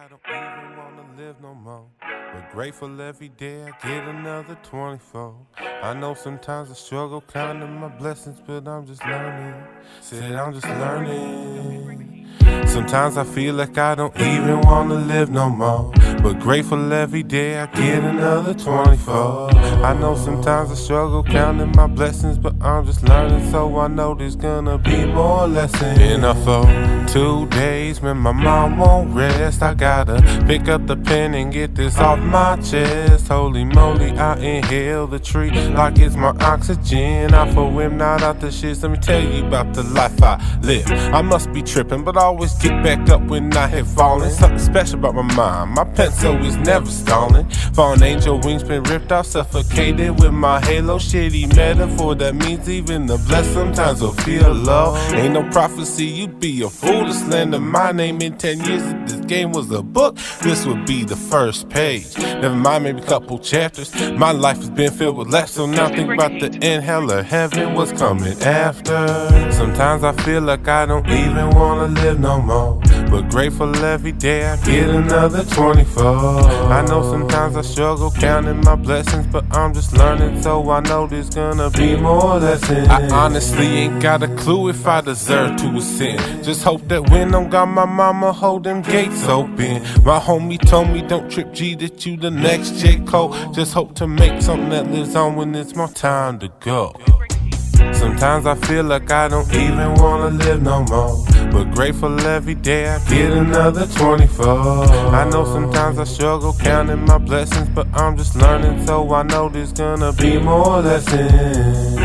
I don't even wanna live no more. But grateful every day I get another 24. I know sometimes I struggle counting my blessings, but I'm just learning. Said I'm just learning. Sometimes I feel like I don't even wanna live no more. But grateful every day I get another 24. I know sometimes I struggle counting my blessings, but I'm just learning, so I know there's gonna be more lessons. Been up for two days, when my mom won't rest. I gotta pick up the pen and get this off my chest. Holy moly, I inhale the tree like it's my oxygen. I for him, not out the shit. Let me tell you about the life I live. I must be tripping, but I always get back up when I have fallen. Something special about my mind. My pencil is never stalling. Fallen angel wings been ripped off, suffocated with my halo. Shitty metaphor that means even the blessed sometimes will feel low. Ain't no prophecy, you'd be a fool to slander my name in 10 years. If this game was a book, this would be the first page. Never mind, maybe a couple chapters. My life has been filled with laughs, so now think about the end. Hell or heaven, what's coming after. Sometimes I feel like I don't even wanna live no more. But grateful every day I get another 24. I know sometimes I struggle counting my blessings, but I'm just learning, so I know there's gonna be more lessons. I honestly ain't got a clue if I deserve to ascend. Just hope that when I'm gone, my mama hold them gates open. My homie told me don't trip G that you the next J. Cole. Just hope to make something that lives on when it's my time to go. Sometimes I feel like I don't even wanna live no more. But grateful every day I get another 24. I know sometimes I struggle counting my blessings, but I'm just learning, so I know there's gonna be more lessons.